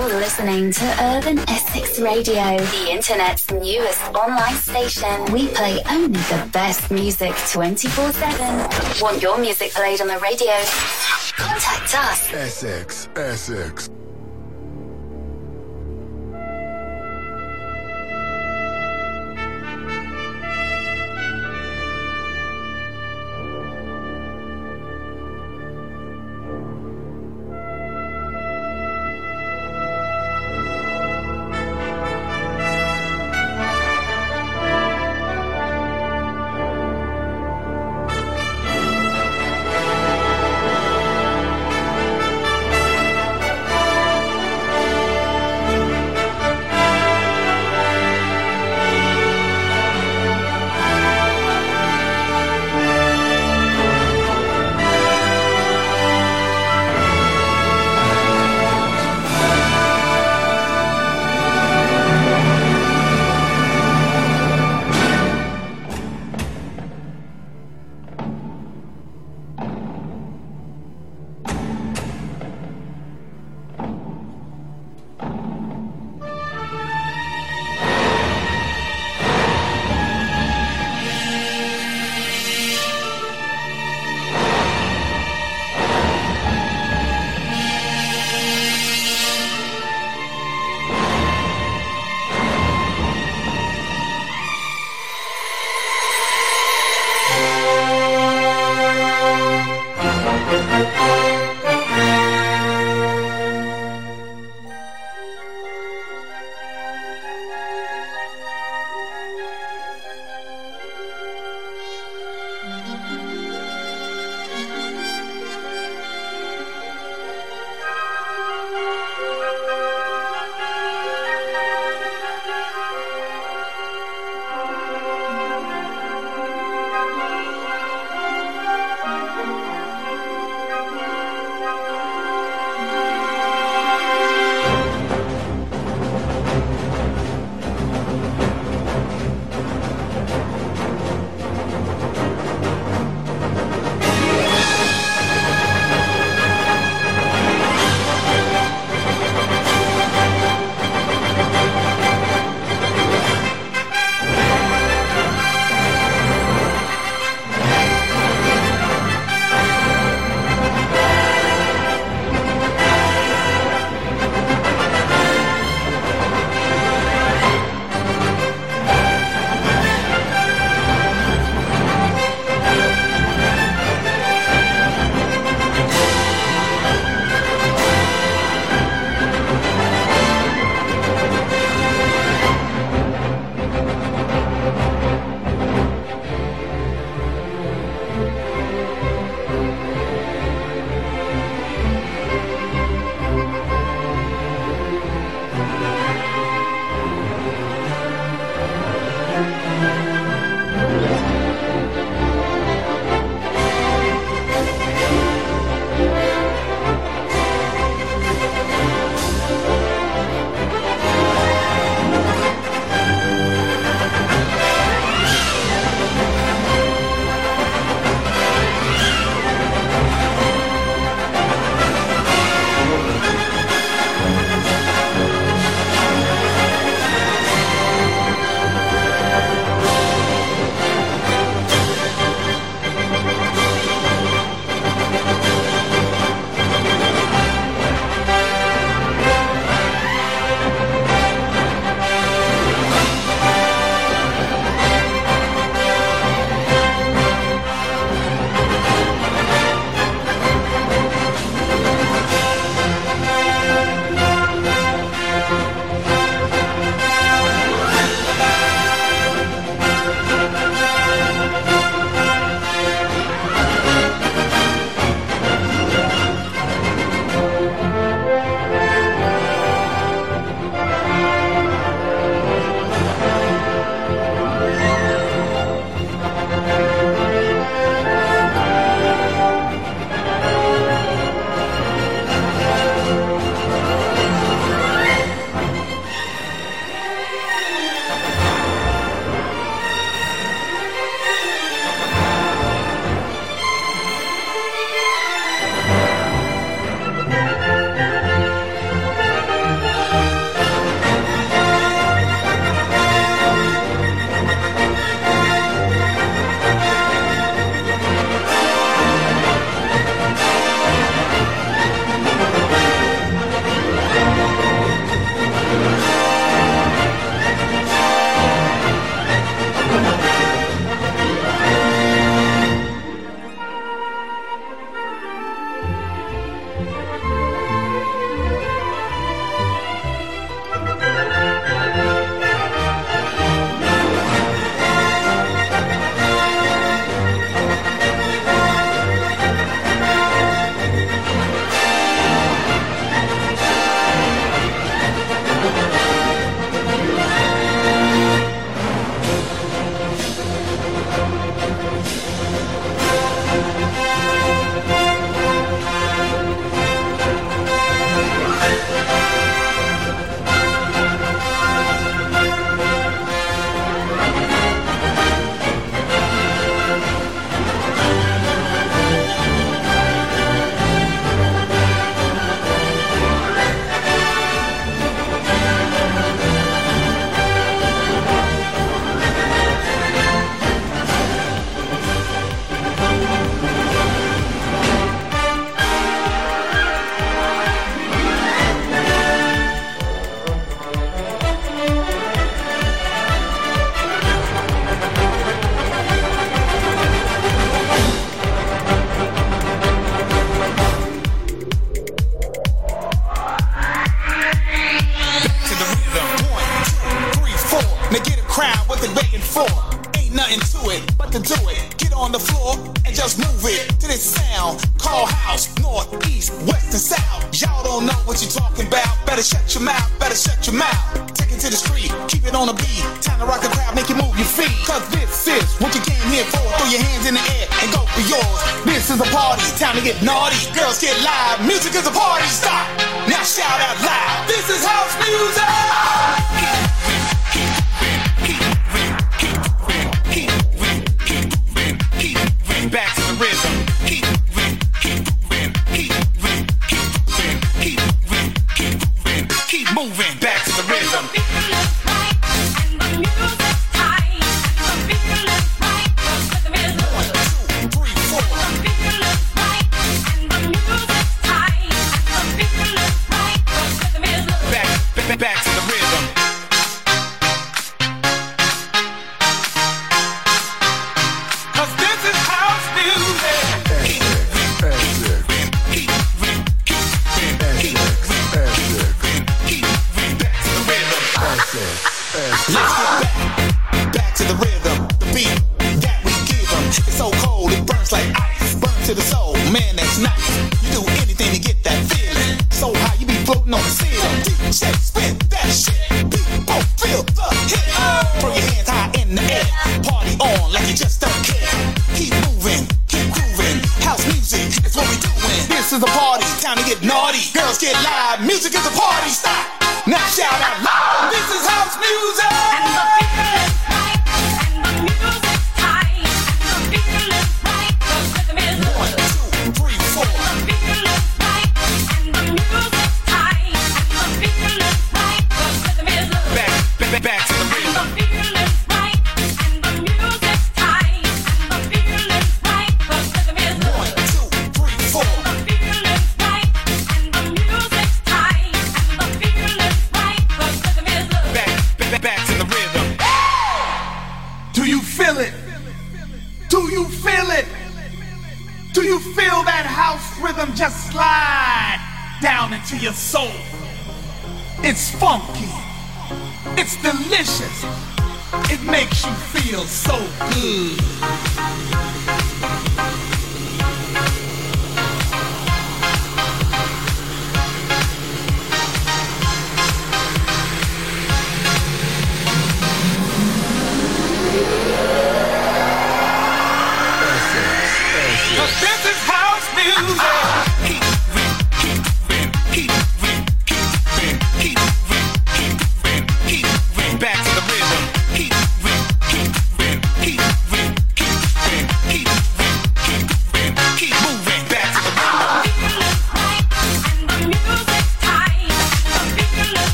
You're listening to Urban Essex Radio, the internet's newest online station. We play only the best music 24 7. Want your music played on the radio? Contact us. Essex, Essex.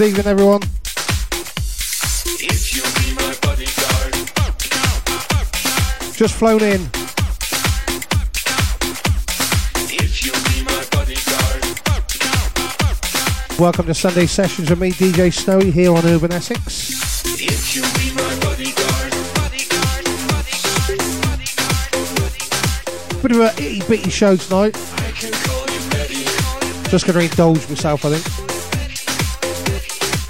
Good evening, everyone. Just flown in. Welcome to Sunday sessions with me, DJ Snowy, here on Urban Essex. Bit of an itty bitty show tonight. Just going to indulge myself, I think.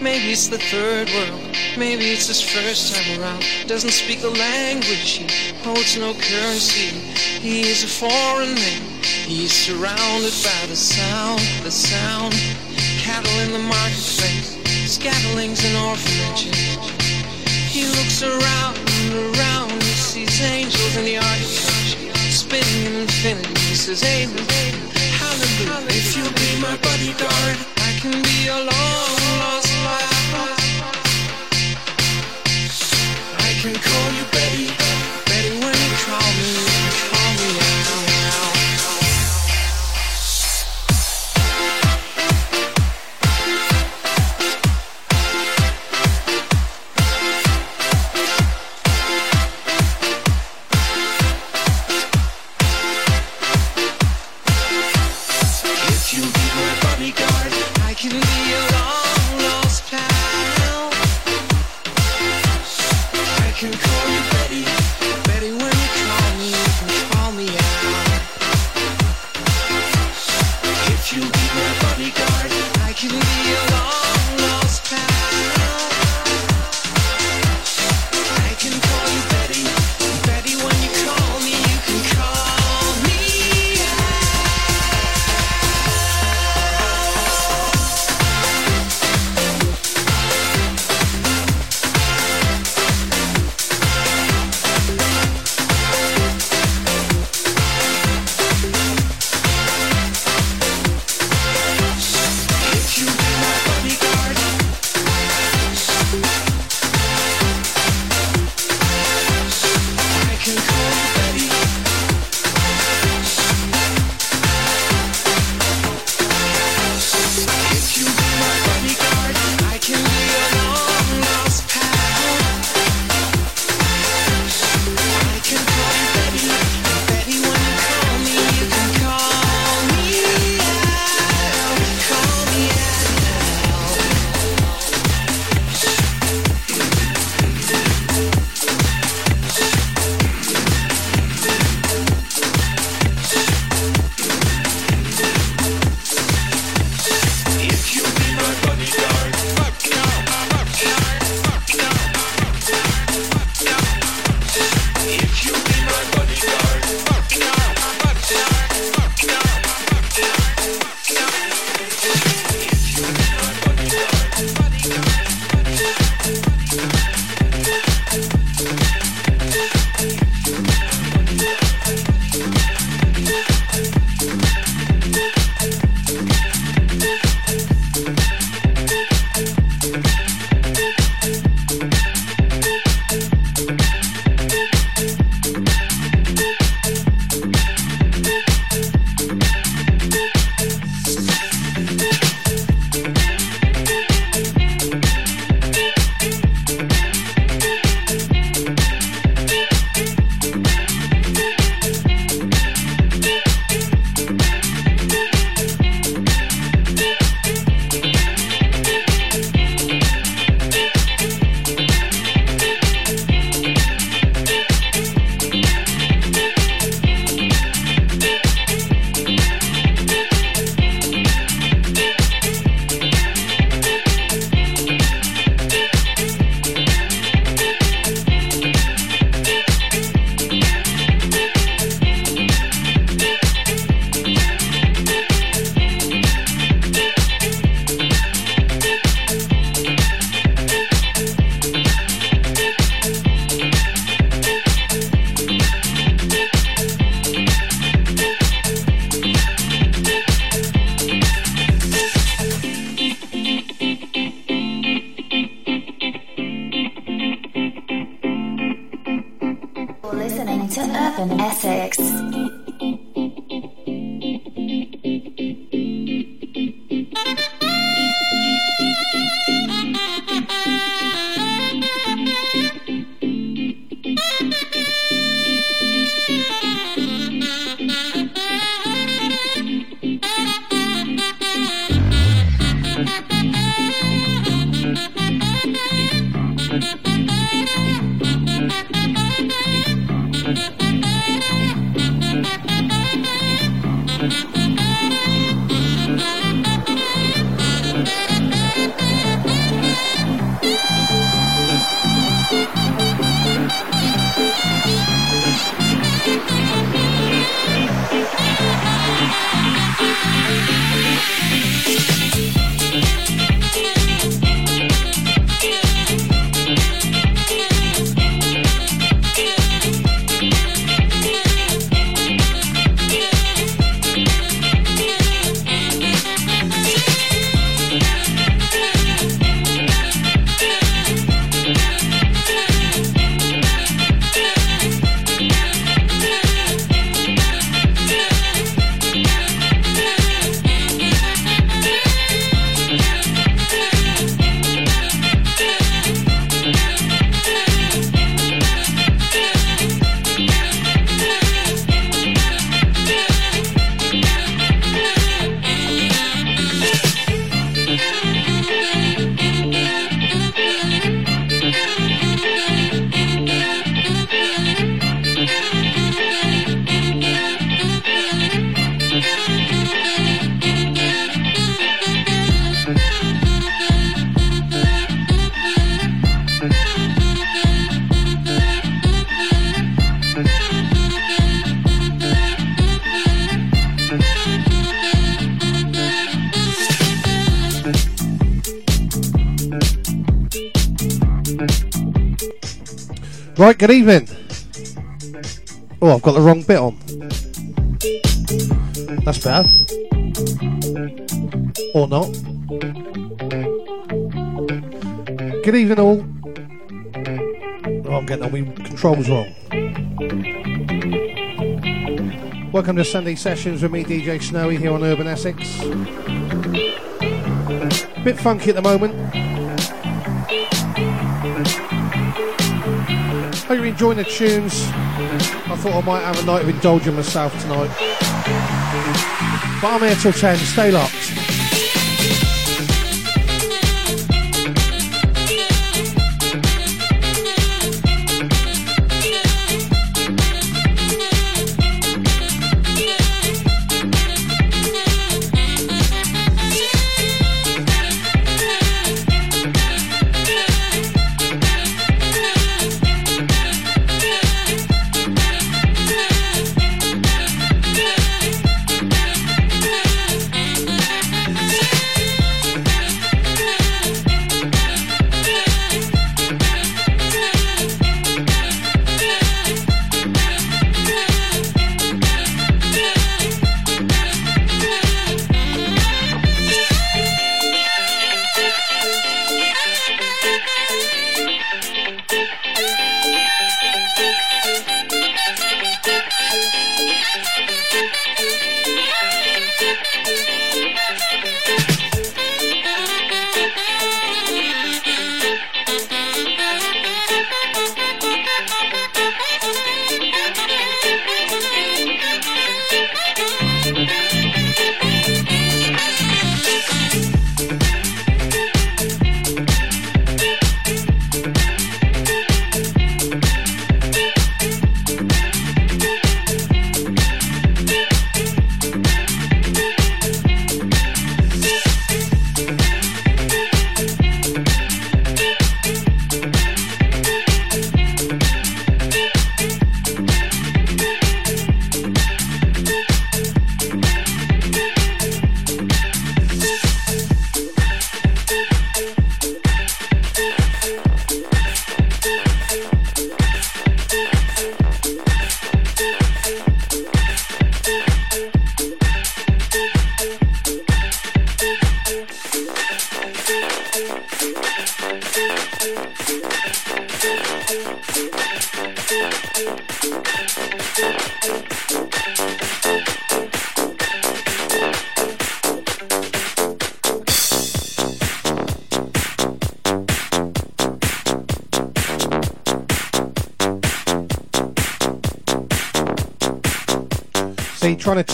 Maybe it's the third world, maybe it's his first time around. Doesn't speak the language, he holds no currency. He is a foreign man, he's surrounded by the sound, the sound. Cattle in the marketplace, scatterlings and orphanages. He looks around and around, he sees angels in the architecture, spinning in infinity. He says, Amen, hallelujah. If you be my bodyguard, I can be alone." Good evening. Oh, I've got the wrong bit on. That's better. Or not. Good evening, all. Oh, I'm getting all my controls wrong. Welcome to Sunday Sessions with me, DJ Snowy, here on Urban Essex. Bit funky at the moment. enjoying the tunes. I thought I might have a night of indulging myself tonight. But I'm here till 10. Stay locked.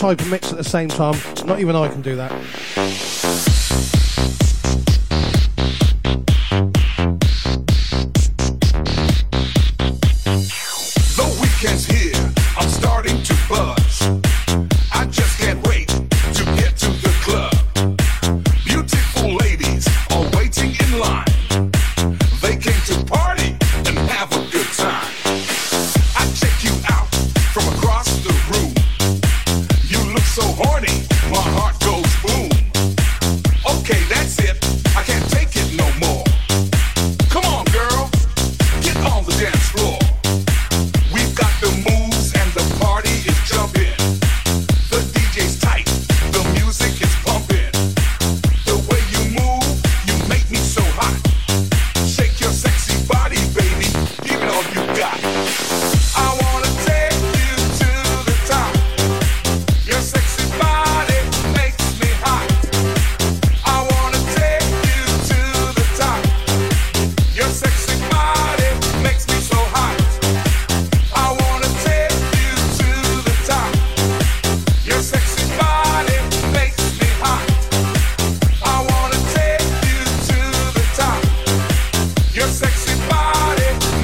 type of mix at the same time. Not even I can do that.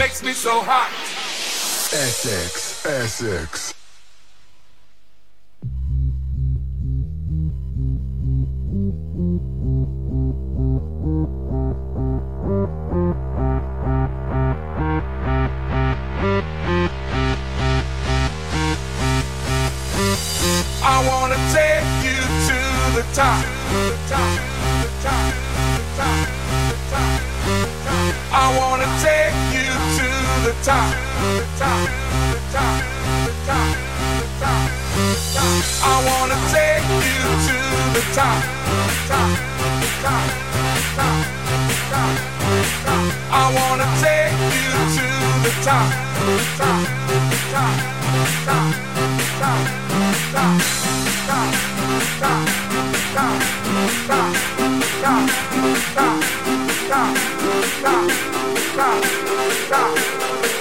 makes me so hot. Essex, Essex. The top. top, top, top, top, top. I wanna take you to the top. Top, top, top, top, top. I wanna take you to the top. Top, top, top, top, top, top, top, top, top, top, top, top, top, top, top,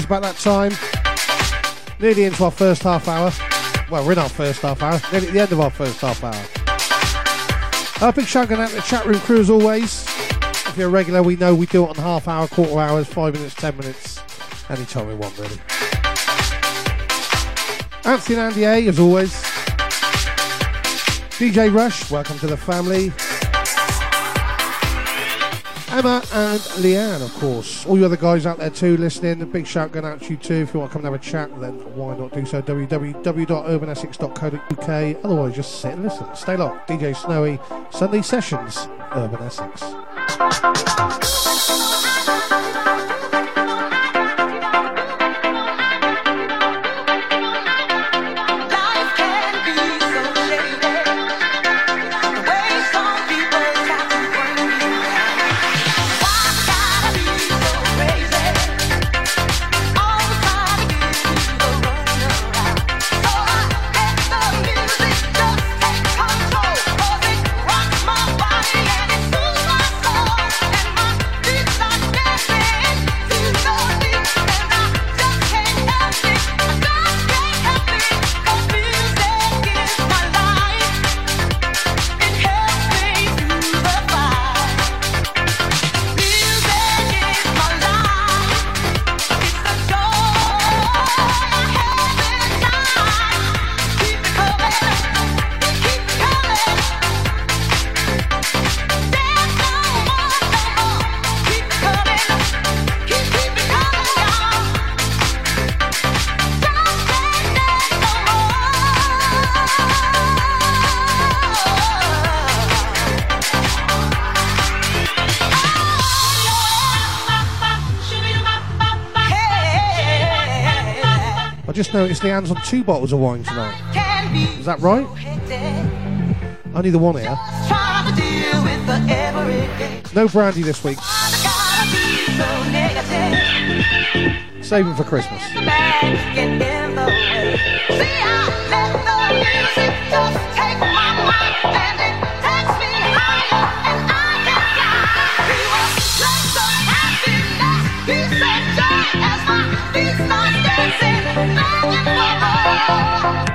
suppose about that time. Nearly into our first half hour. Well, we're in our first half hour. Nearly at the end of our first half hour. A big shout out to the chat room crew as always. If you're a regular, we know we do it on half hour, quarter hours, five minutes, ten minutes, anytime we want, really. Anthony and Andy A, as always. DJ Rush, welcome to the family. Emma and Leanne, of course. All you other guys out there too listening, a big shout going out to you too. If you want to come and have a chat, then why not do so? www.urbanessex.co.uk. Otherwise, just sit and listen. Stay locked. DJ Snowy, Sunday Sessions, Urban Essex. noticed Leanne's on two bottles of wine tonight. Is that right? Only the one here. No brandy this week. Saving for Christmas. Oh,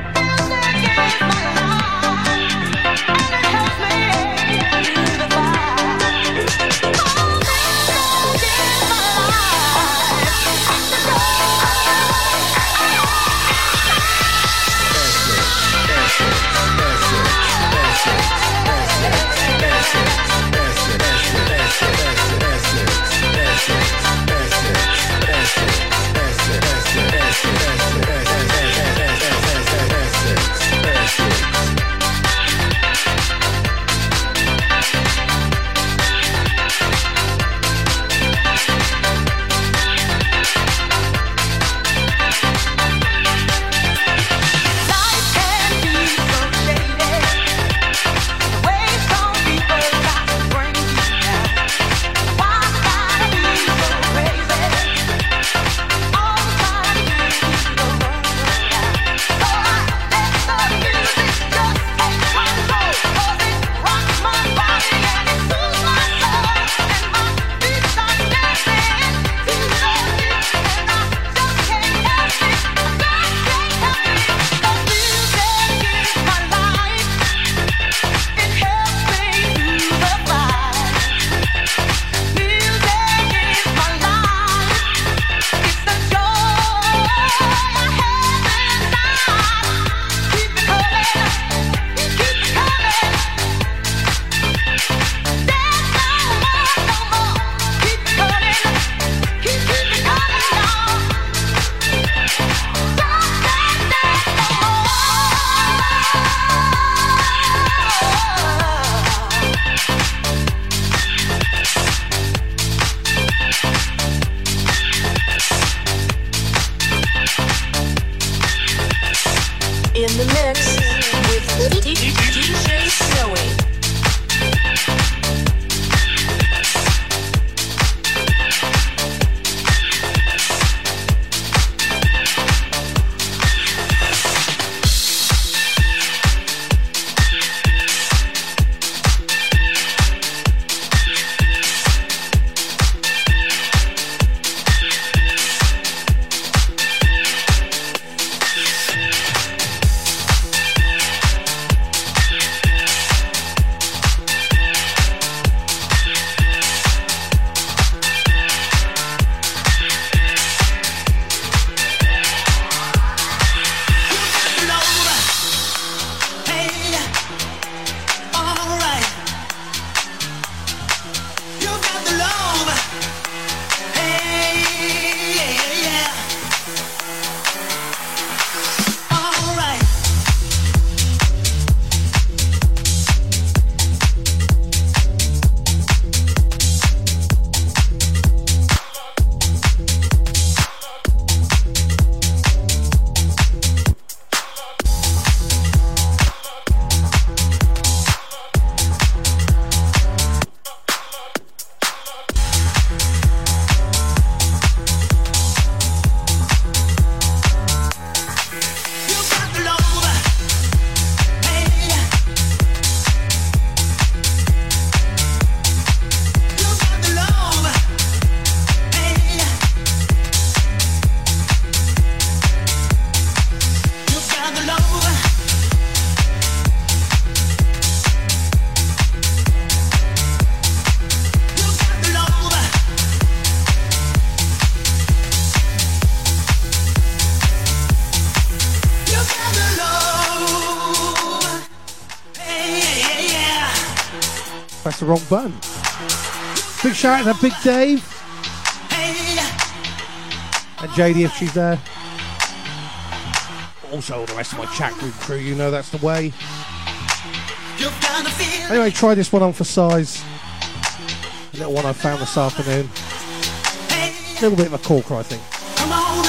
wrong button. Big shout out to Big Dave. And JD if she's there. Also, the rest of my chat group crew, you know that's the way. Anyway, try this one on for size. A little one I found this afternoon. A little bit of a corker, I think.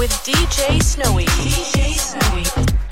with DJ Snowy. DJ Snowy.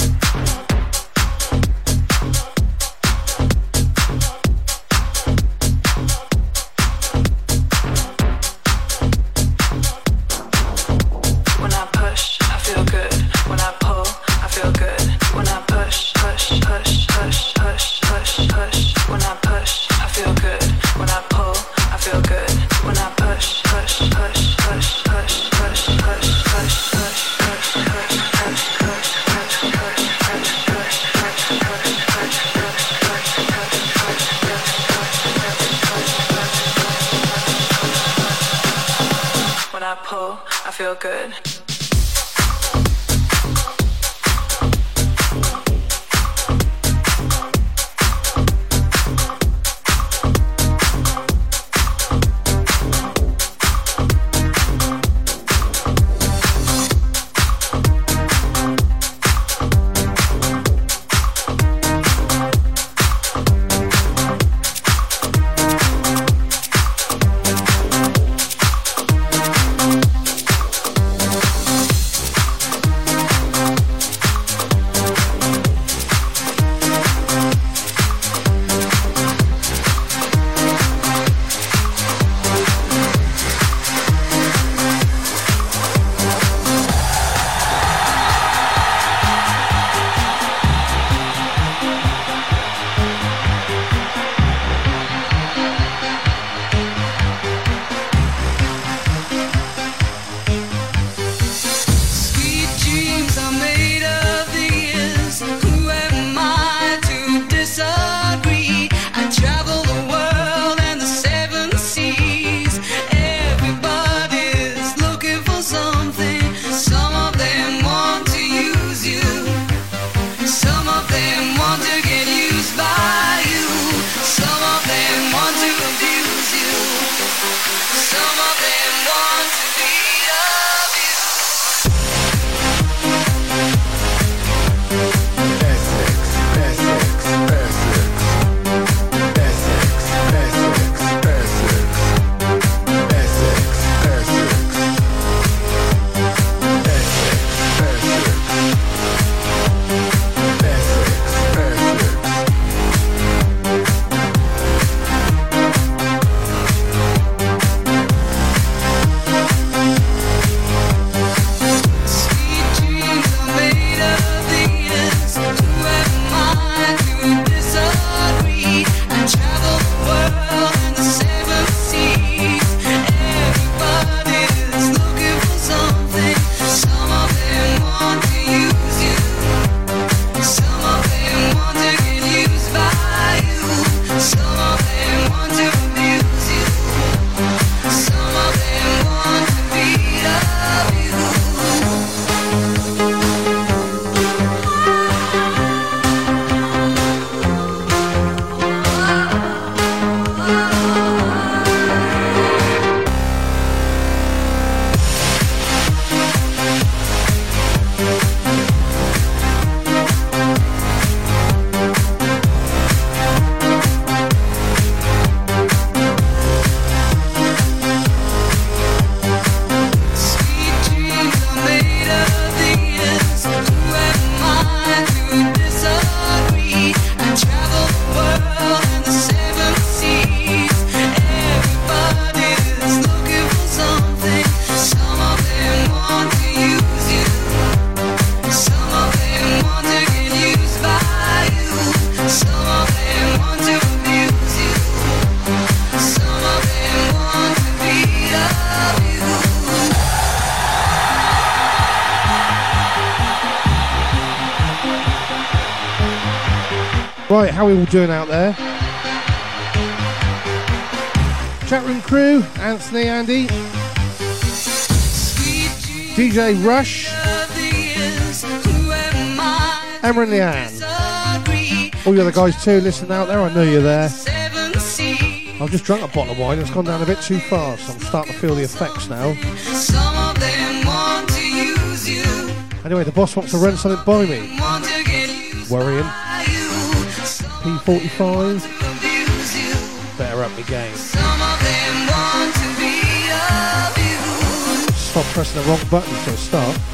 How are we all doing out there? Chat room crew, Anthony, Andy, DJ Rush, Emma and Leanne. All the other guys too, listen out there, I know you're there. I've just drunk a bottle of wine, it's gone down a bit too fast. so I'm starting to feel the effects now. Anyway, the boss wants to run something by me. Worrying. By you. Some P45, better up my game. some of them want to be. Stop pressing the wrong button for a start.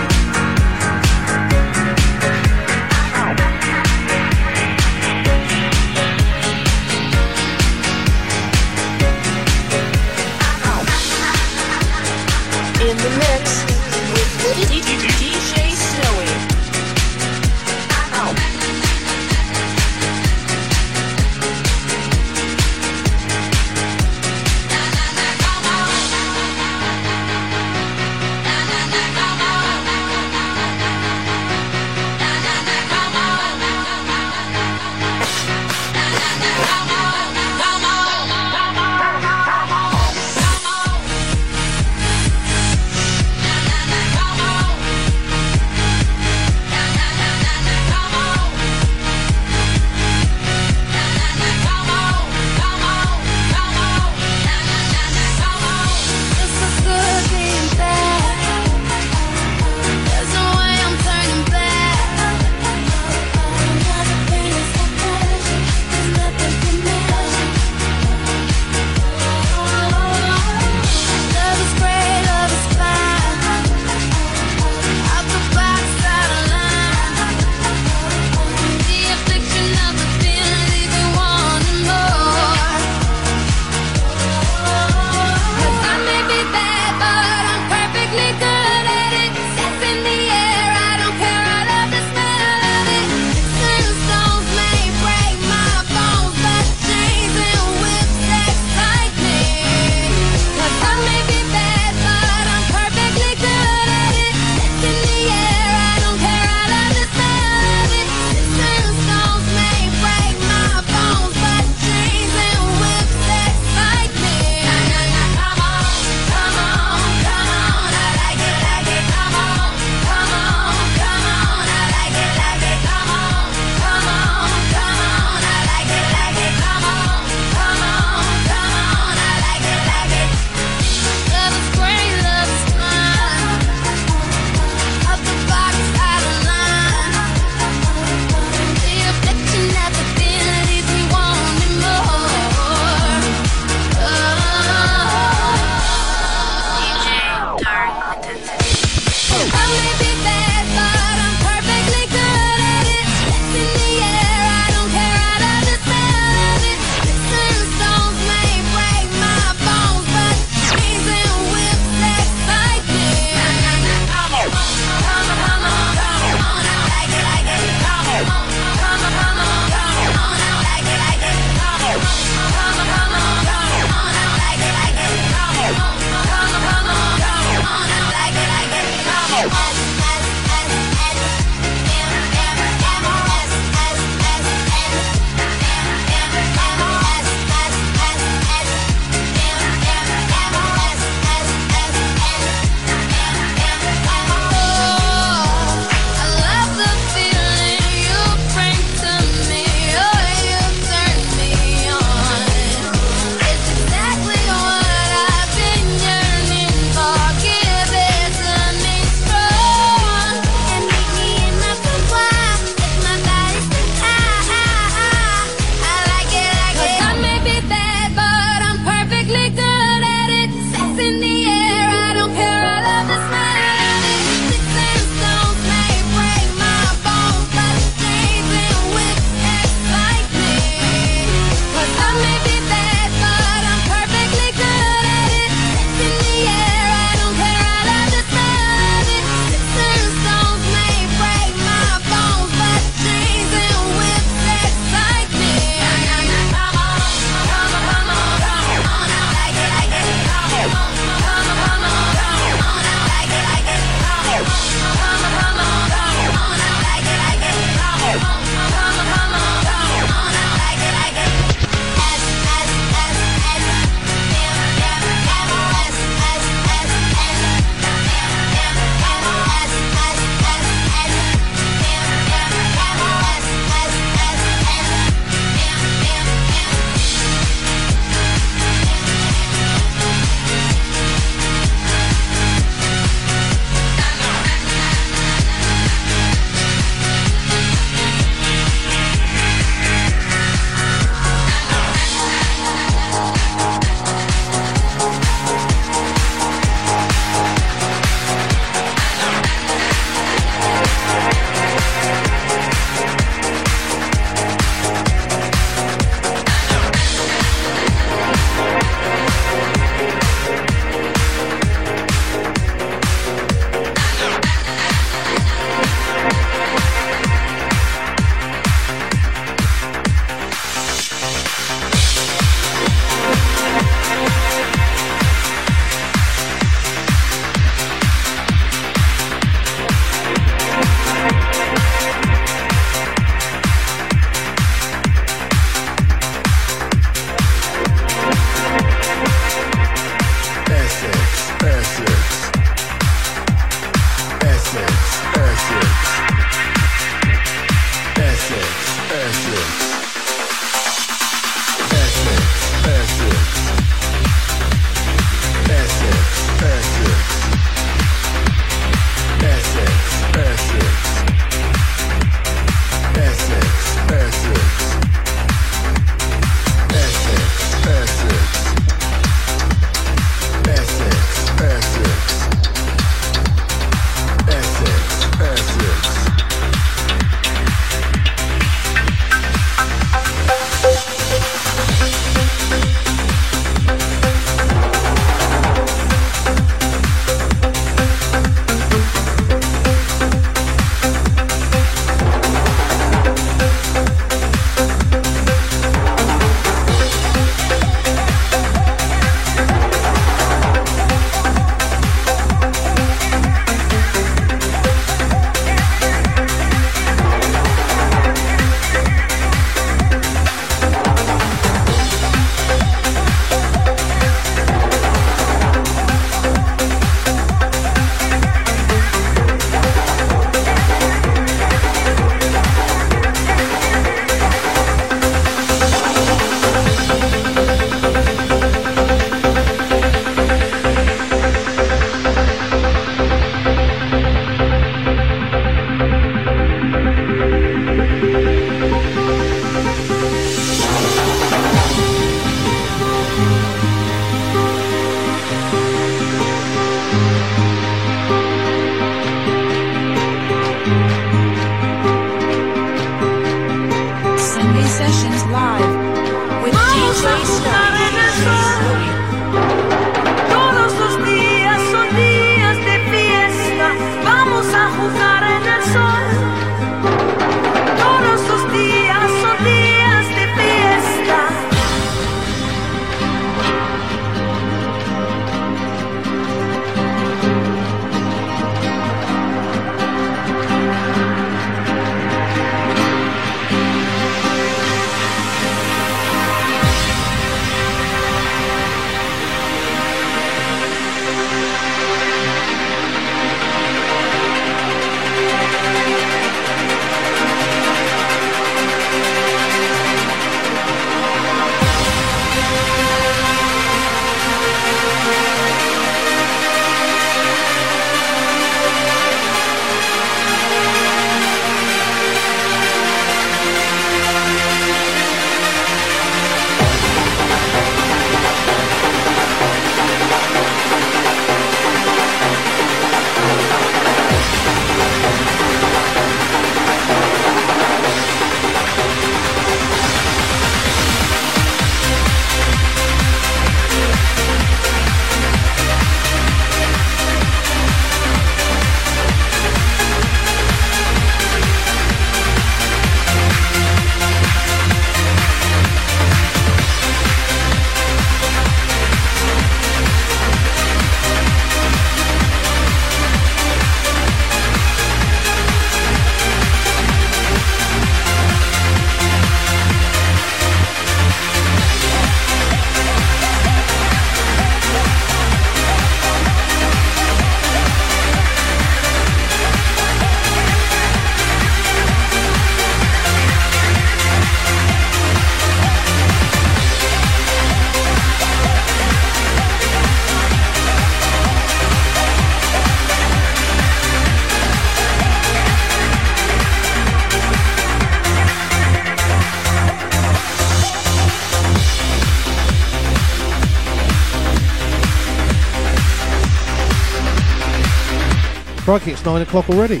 Crikey, it's nine o'clock already.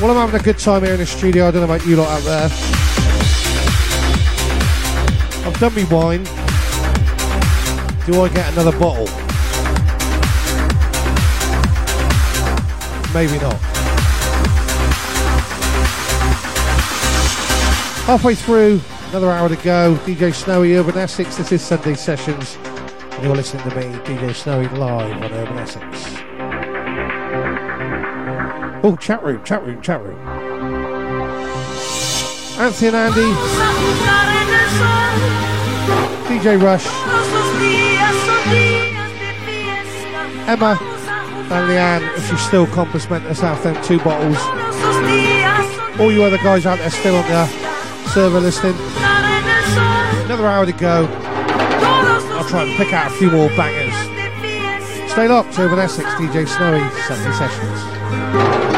Well, I'm having a good time here in the studio. I don't know about you lot out there. I've done me wine. Do I get another bottle? Maybe not. Halfway through, another hour to go. DJ Snowy, Urban Essex. This is Sunday Sessions. And you're listening to me, DJ Snowy, live on Urban Essex. Oh, chat room, chat room, chat room. Anthony and Andy. DJ Rush. Emma, and Leanne, if you still compass meant us out them two bottles. All you other guys out there still on the server listening. Another hour to go. I'll try and pick out a few more bangers. Stay locked, Urban Essex, DJ Snowy, Sunday Sessions.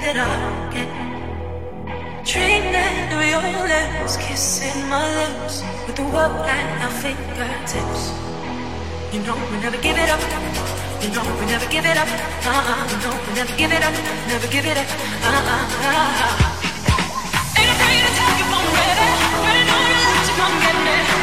That I get. Dreaming of your lips, kissing my lips with the world at our fingertips. You know we never give it up. You know we never give it up. Uh-uh. You know we never give it up. Never give it up. Uh-uh. Ain't afraid to tell you I'm ready. Ready, know you like to come get me.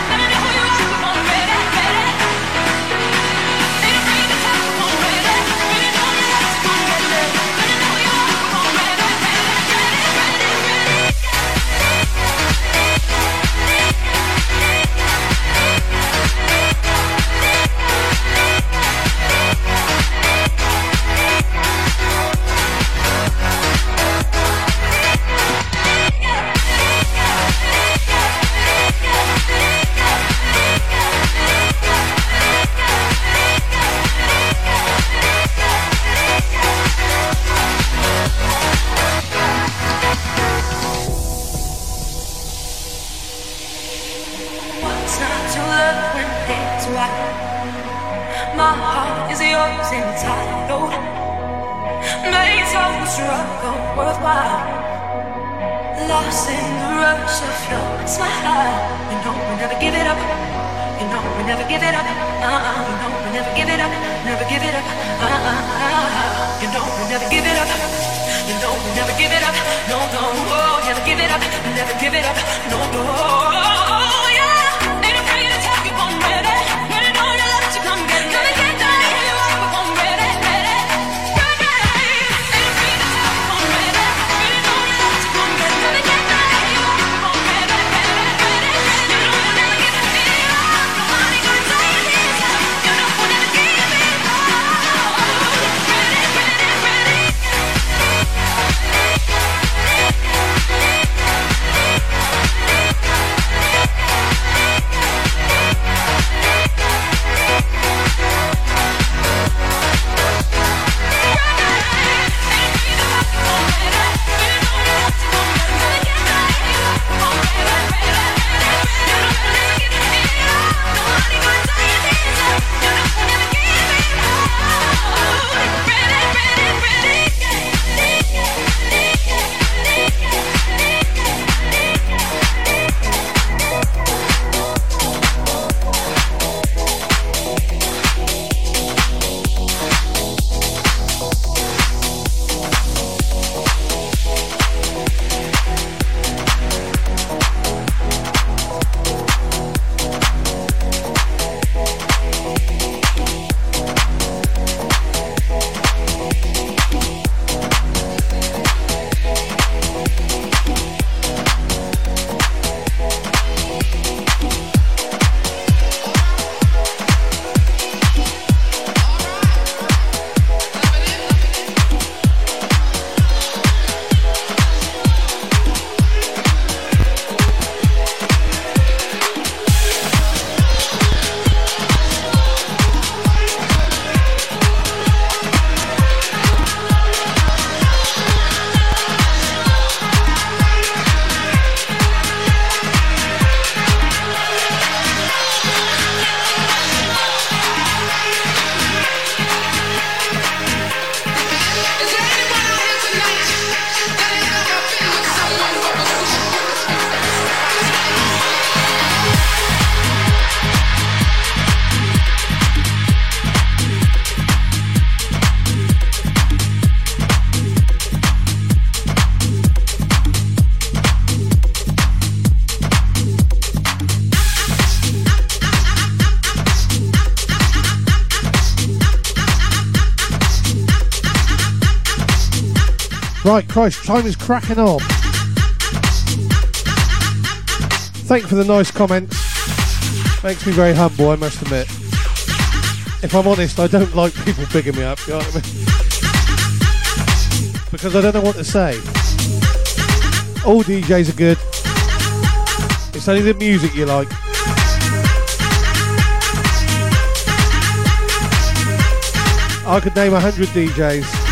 Christ, time is cracking on. Thank you for the nice comments. Makes me very humble, I must admit. If I'm honest, I don't like people bigging me up, you know what I mean? Because I don't know what to say. All DJs are good. It's only the music you like. I could name a hundred DJs that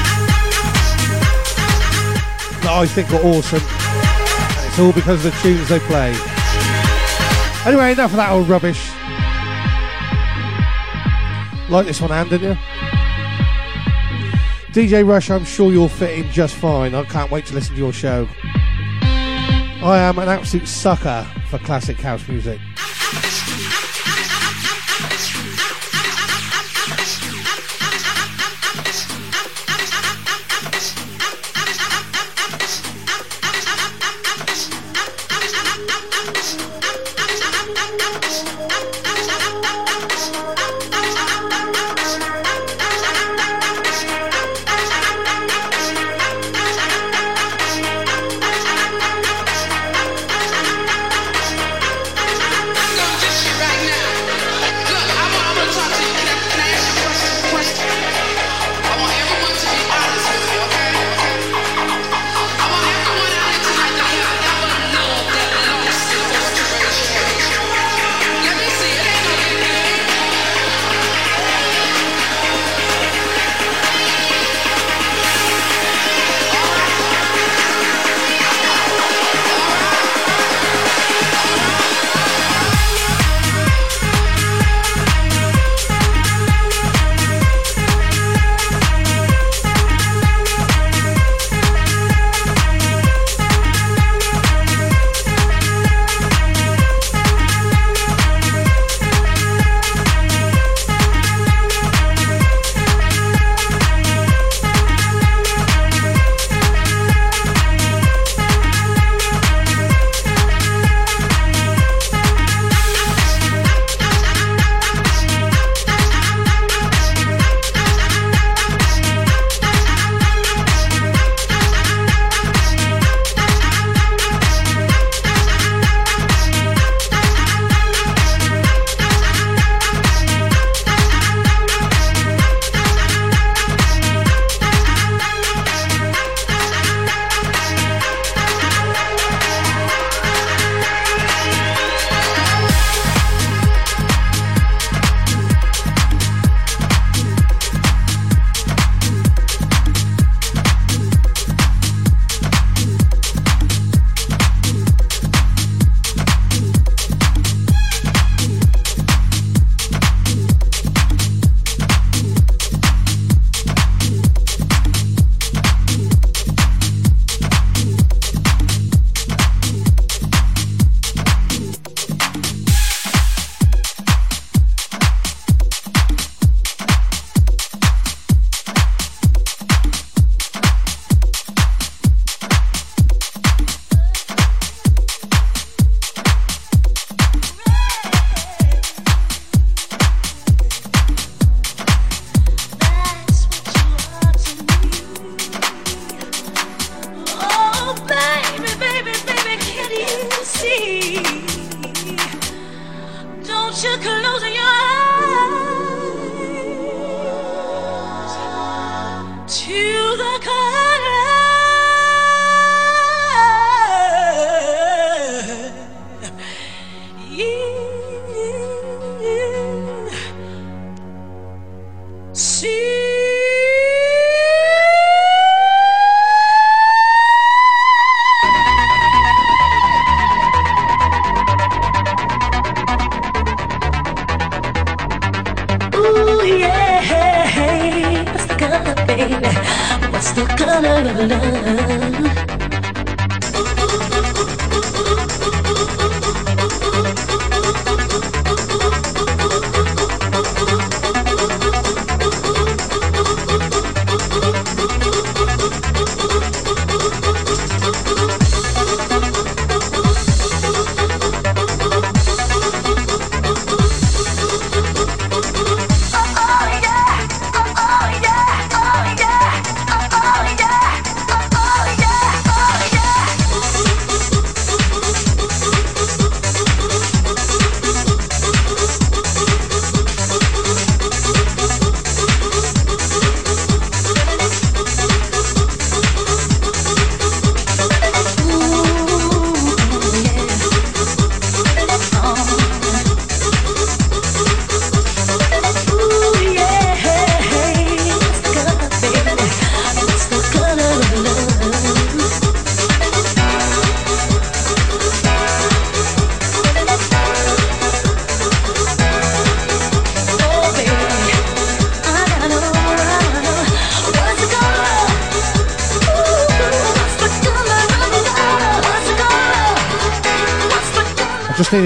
I think are awesome. And it's all because of the tunes they play. Anyway, enough of that old rubbish. Like this one, Anne, didn't you? DJ Rush, I'm sure you'll fit in just fine. I can't wait to listen to your show. I am an absolute sucker for classic house music.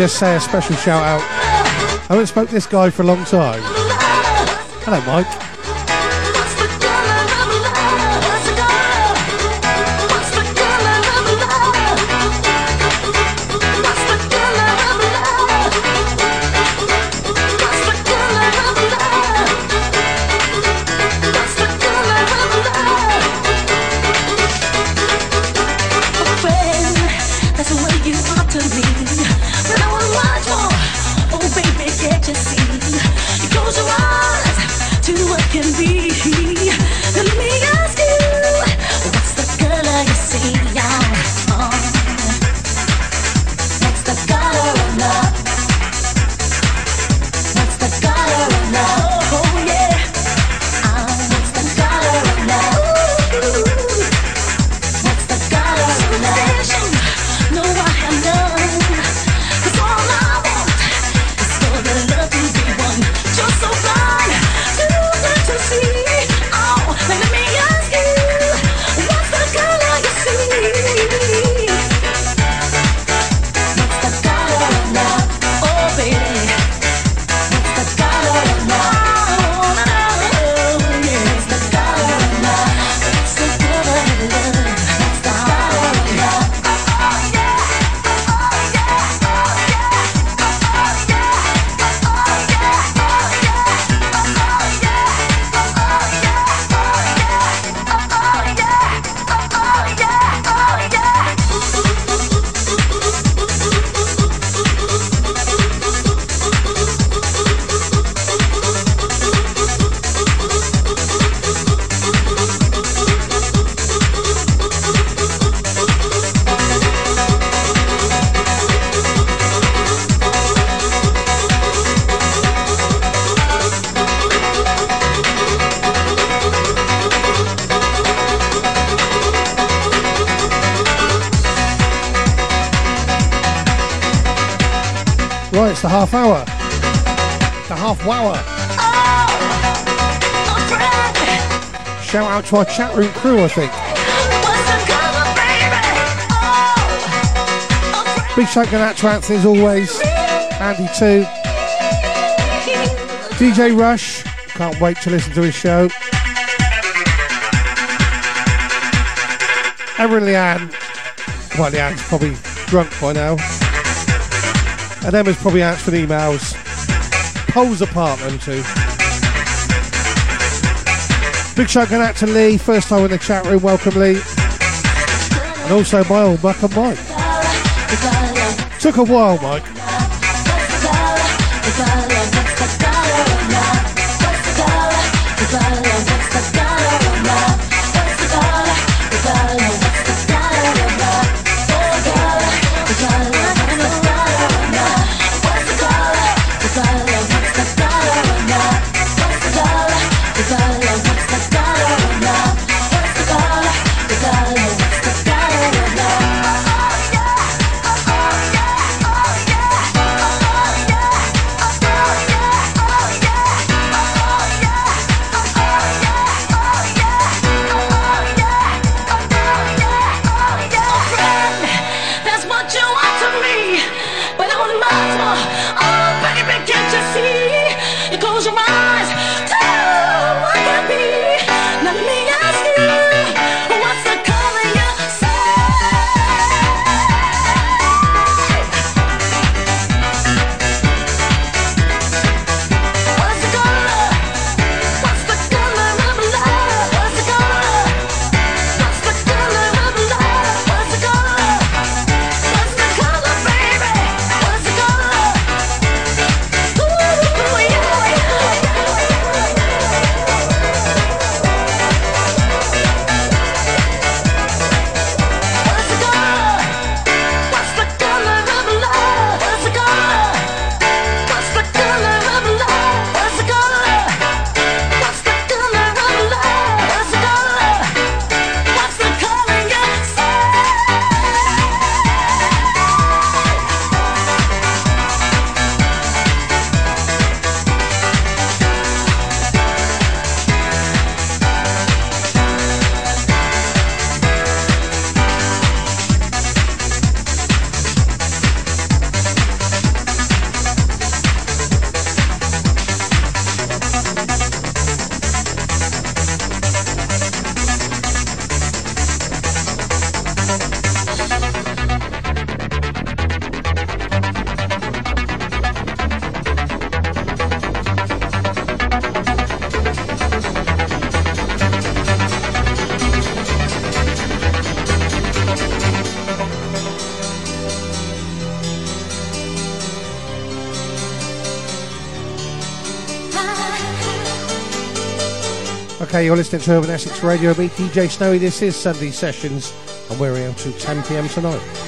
Just say a special shout out. I haven't spoke to this guy for a long time. Hello, Mike. To our chat room crew, I think. Big shout going out to Anthony as always. Andy too. DJ Rush. Can't wait to listen to his show. Erin Leanne. Well, Leanne's probably drunk by now. And Emma's probably answered emails. Poles apart, two. Big shout going out to Lee, first time in the chat room. Welcome, Lee. And also my old Muck and Mike. Took a while, Mike. You're listening to Urban Essex Radio. Me, DJ Snowy. This is Sunday Sessions, and we're here until 10 pm tonight.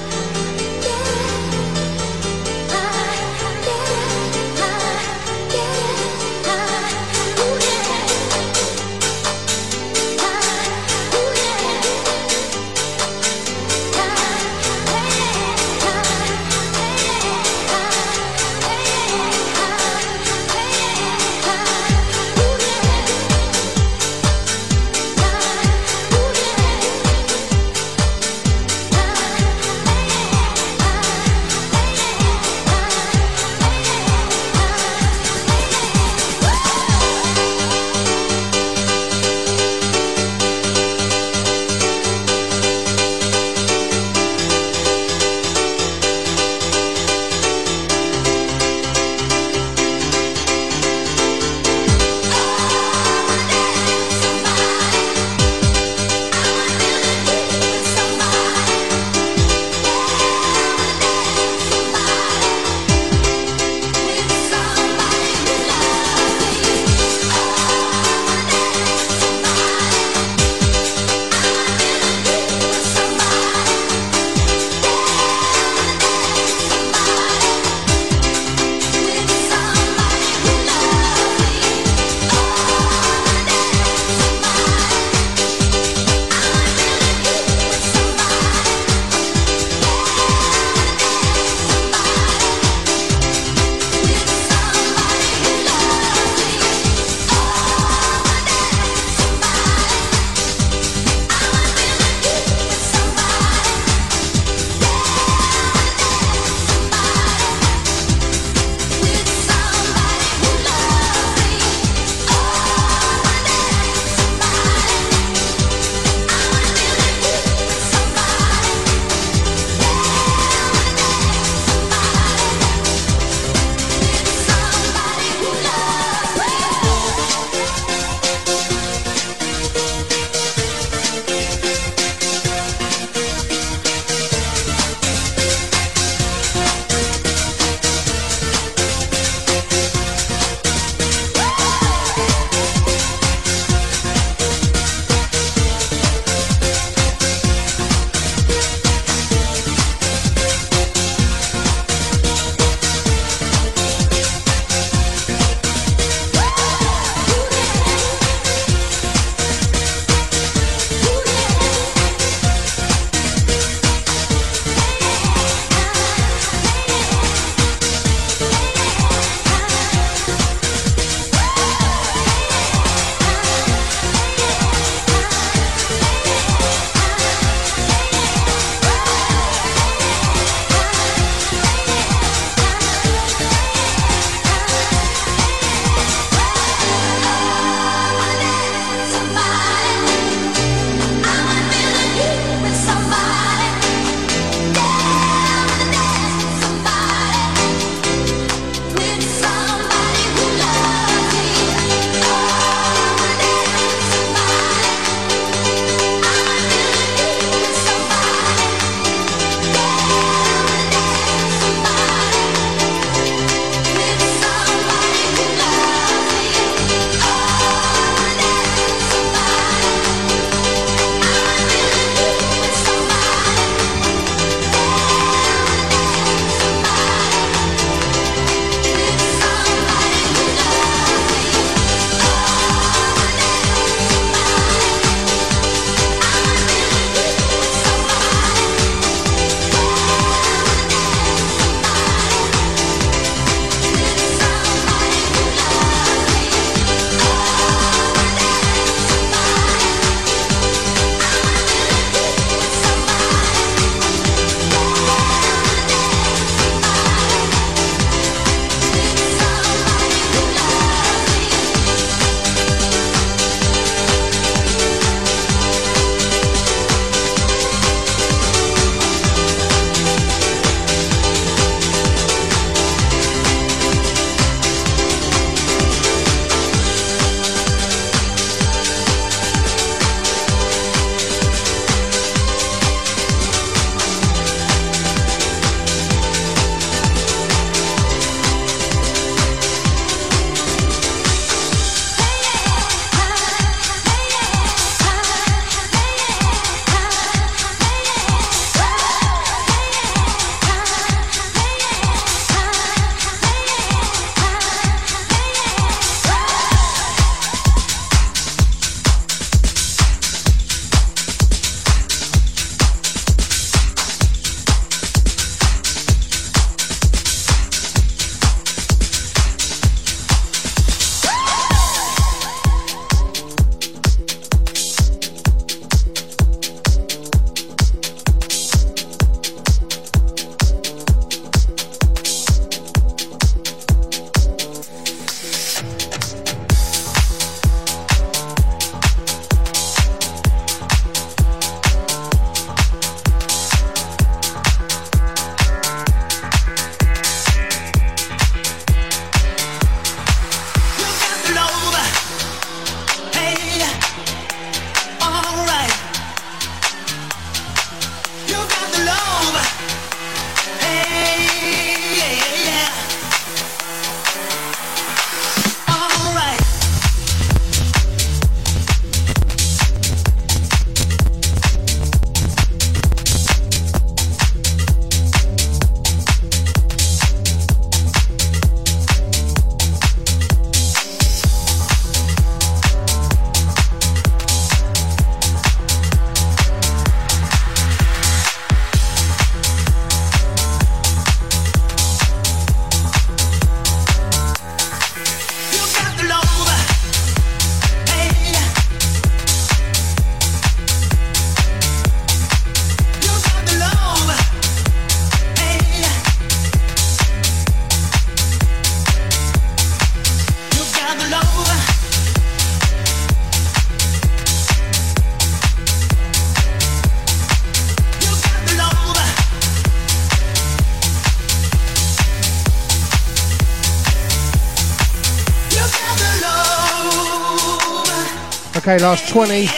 Okay, last 20.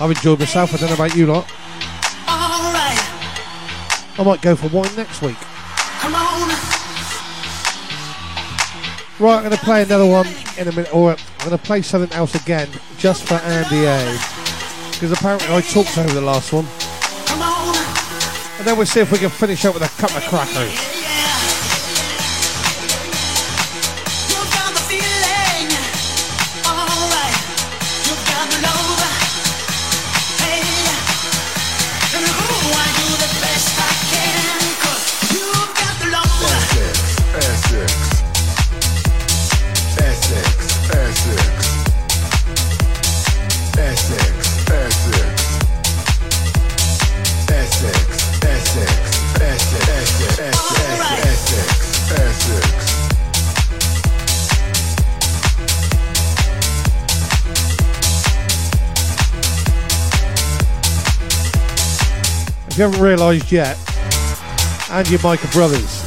I've enjoyed myself. I don't know about you lot. I might go for wine next week. Right, I'm going to play another one in a minute, or I'm going to play something else again, just for Andy A. Because apparently I talked over the last one. And then we'll see if we can finish up with a couple of crackers. You haven't realised yet, and your Micah brothers,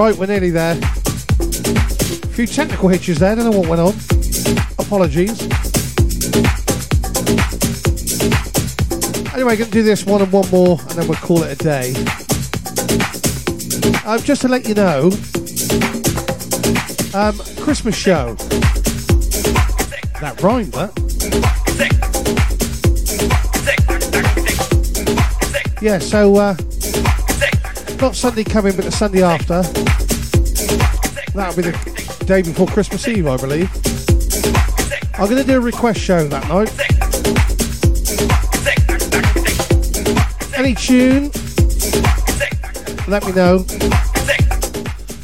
Right, we're nearly there. A few technical hitches there, don't know what went on. Apologies. Anyway, gonna do this one and one more, and then we'll call it a day. Um, just to let you know, um, Christmas show. That rhymed, that. Yeah, so uh, not Sunday coming, but the Sunday after. That'll be the day before Christmas Eve, I believe. I'm going to do a request show that night. Any tune, let me know.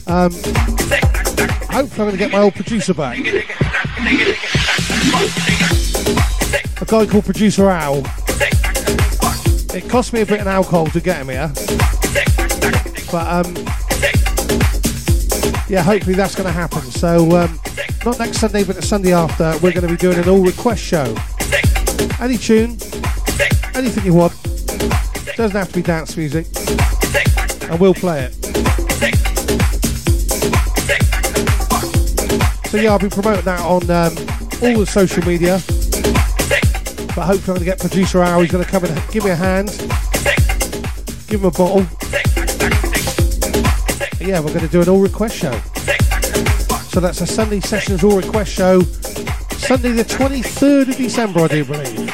Um, hopefully, I'm going to get my old producer back. A guy called Producer Al. It cost me a bit of alcohol to get him here. But um, yeah, hopefully that's going to happen. So um, not next Sunday, but the Sunday after, we're going to be doing an all request show. Any tune, anything you want. Doesn't have to be dance music, and we'll play it. So yeah, I'll be promoting that on um, all the social media. But hopefully I'm going to get producer Al. He's going to come and give me a hand. Give him a bottle. Yeah, we're going to do an all request show. So that's a Sunday Sessions all request show. Sunday the 23rd of December, I do believe.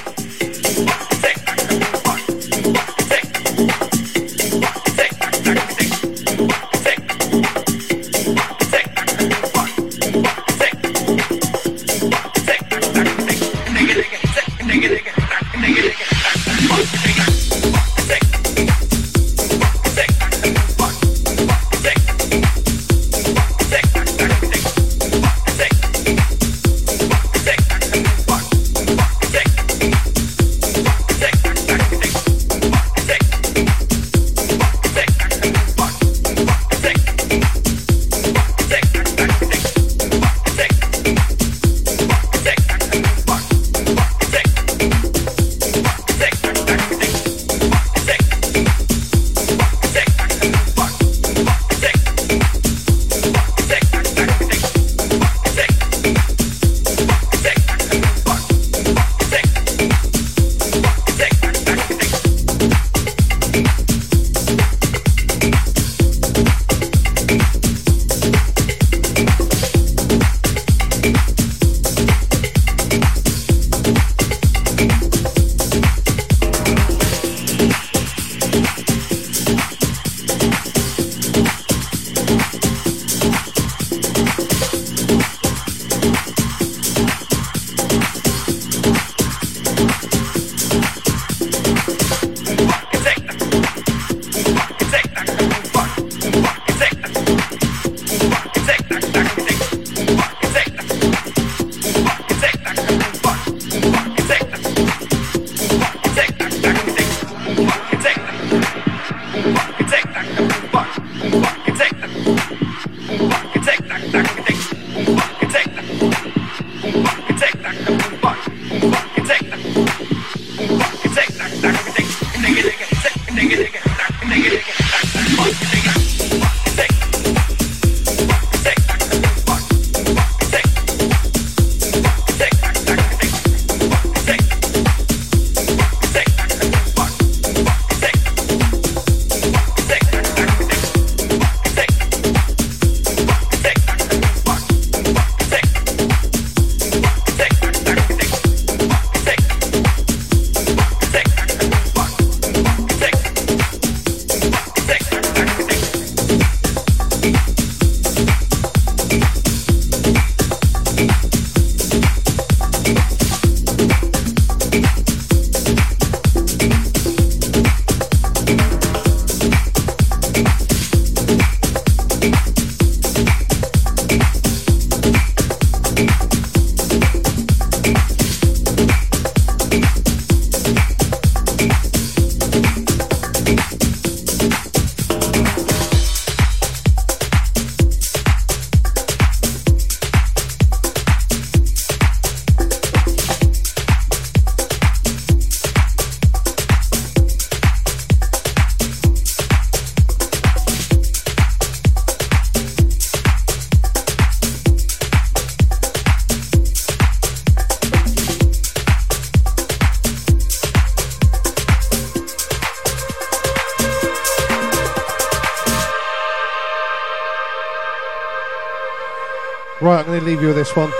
This one.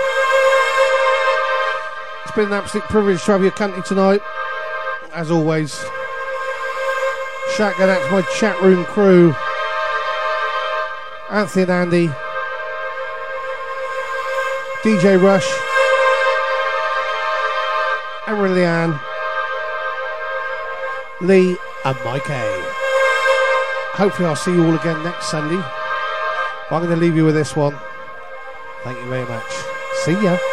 It's been an absolute privilege to have your company tonight, as always. Shout out to my chat room crew, Anthony and Andy, DJ Rush, Emery Leanne, Lee, and Mike A. Hopefully, I'll see you all again next Sunday. I'm going to leave you with this one. Thank you very much. See ya.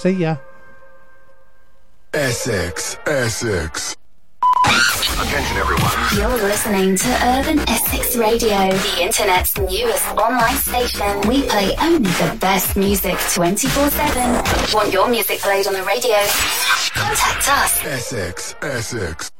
See ya. Essex, Essex. Attention, everyone. You're listening to Urban Essex Radio, the internet's newest online station. We play only the best music 24 7. Want your music played on the radio? Contact us. Essex, Essex.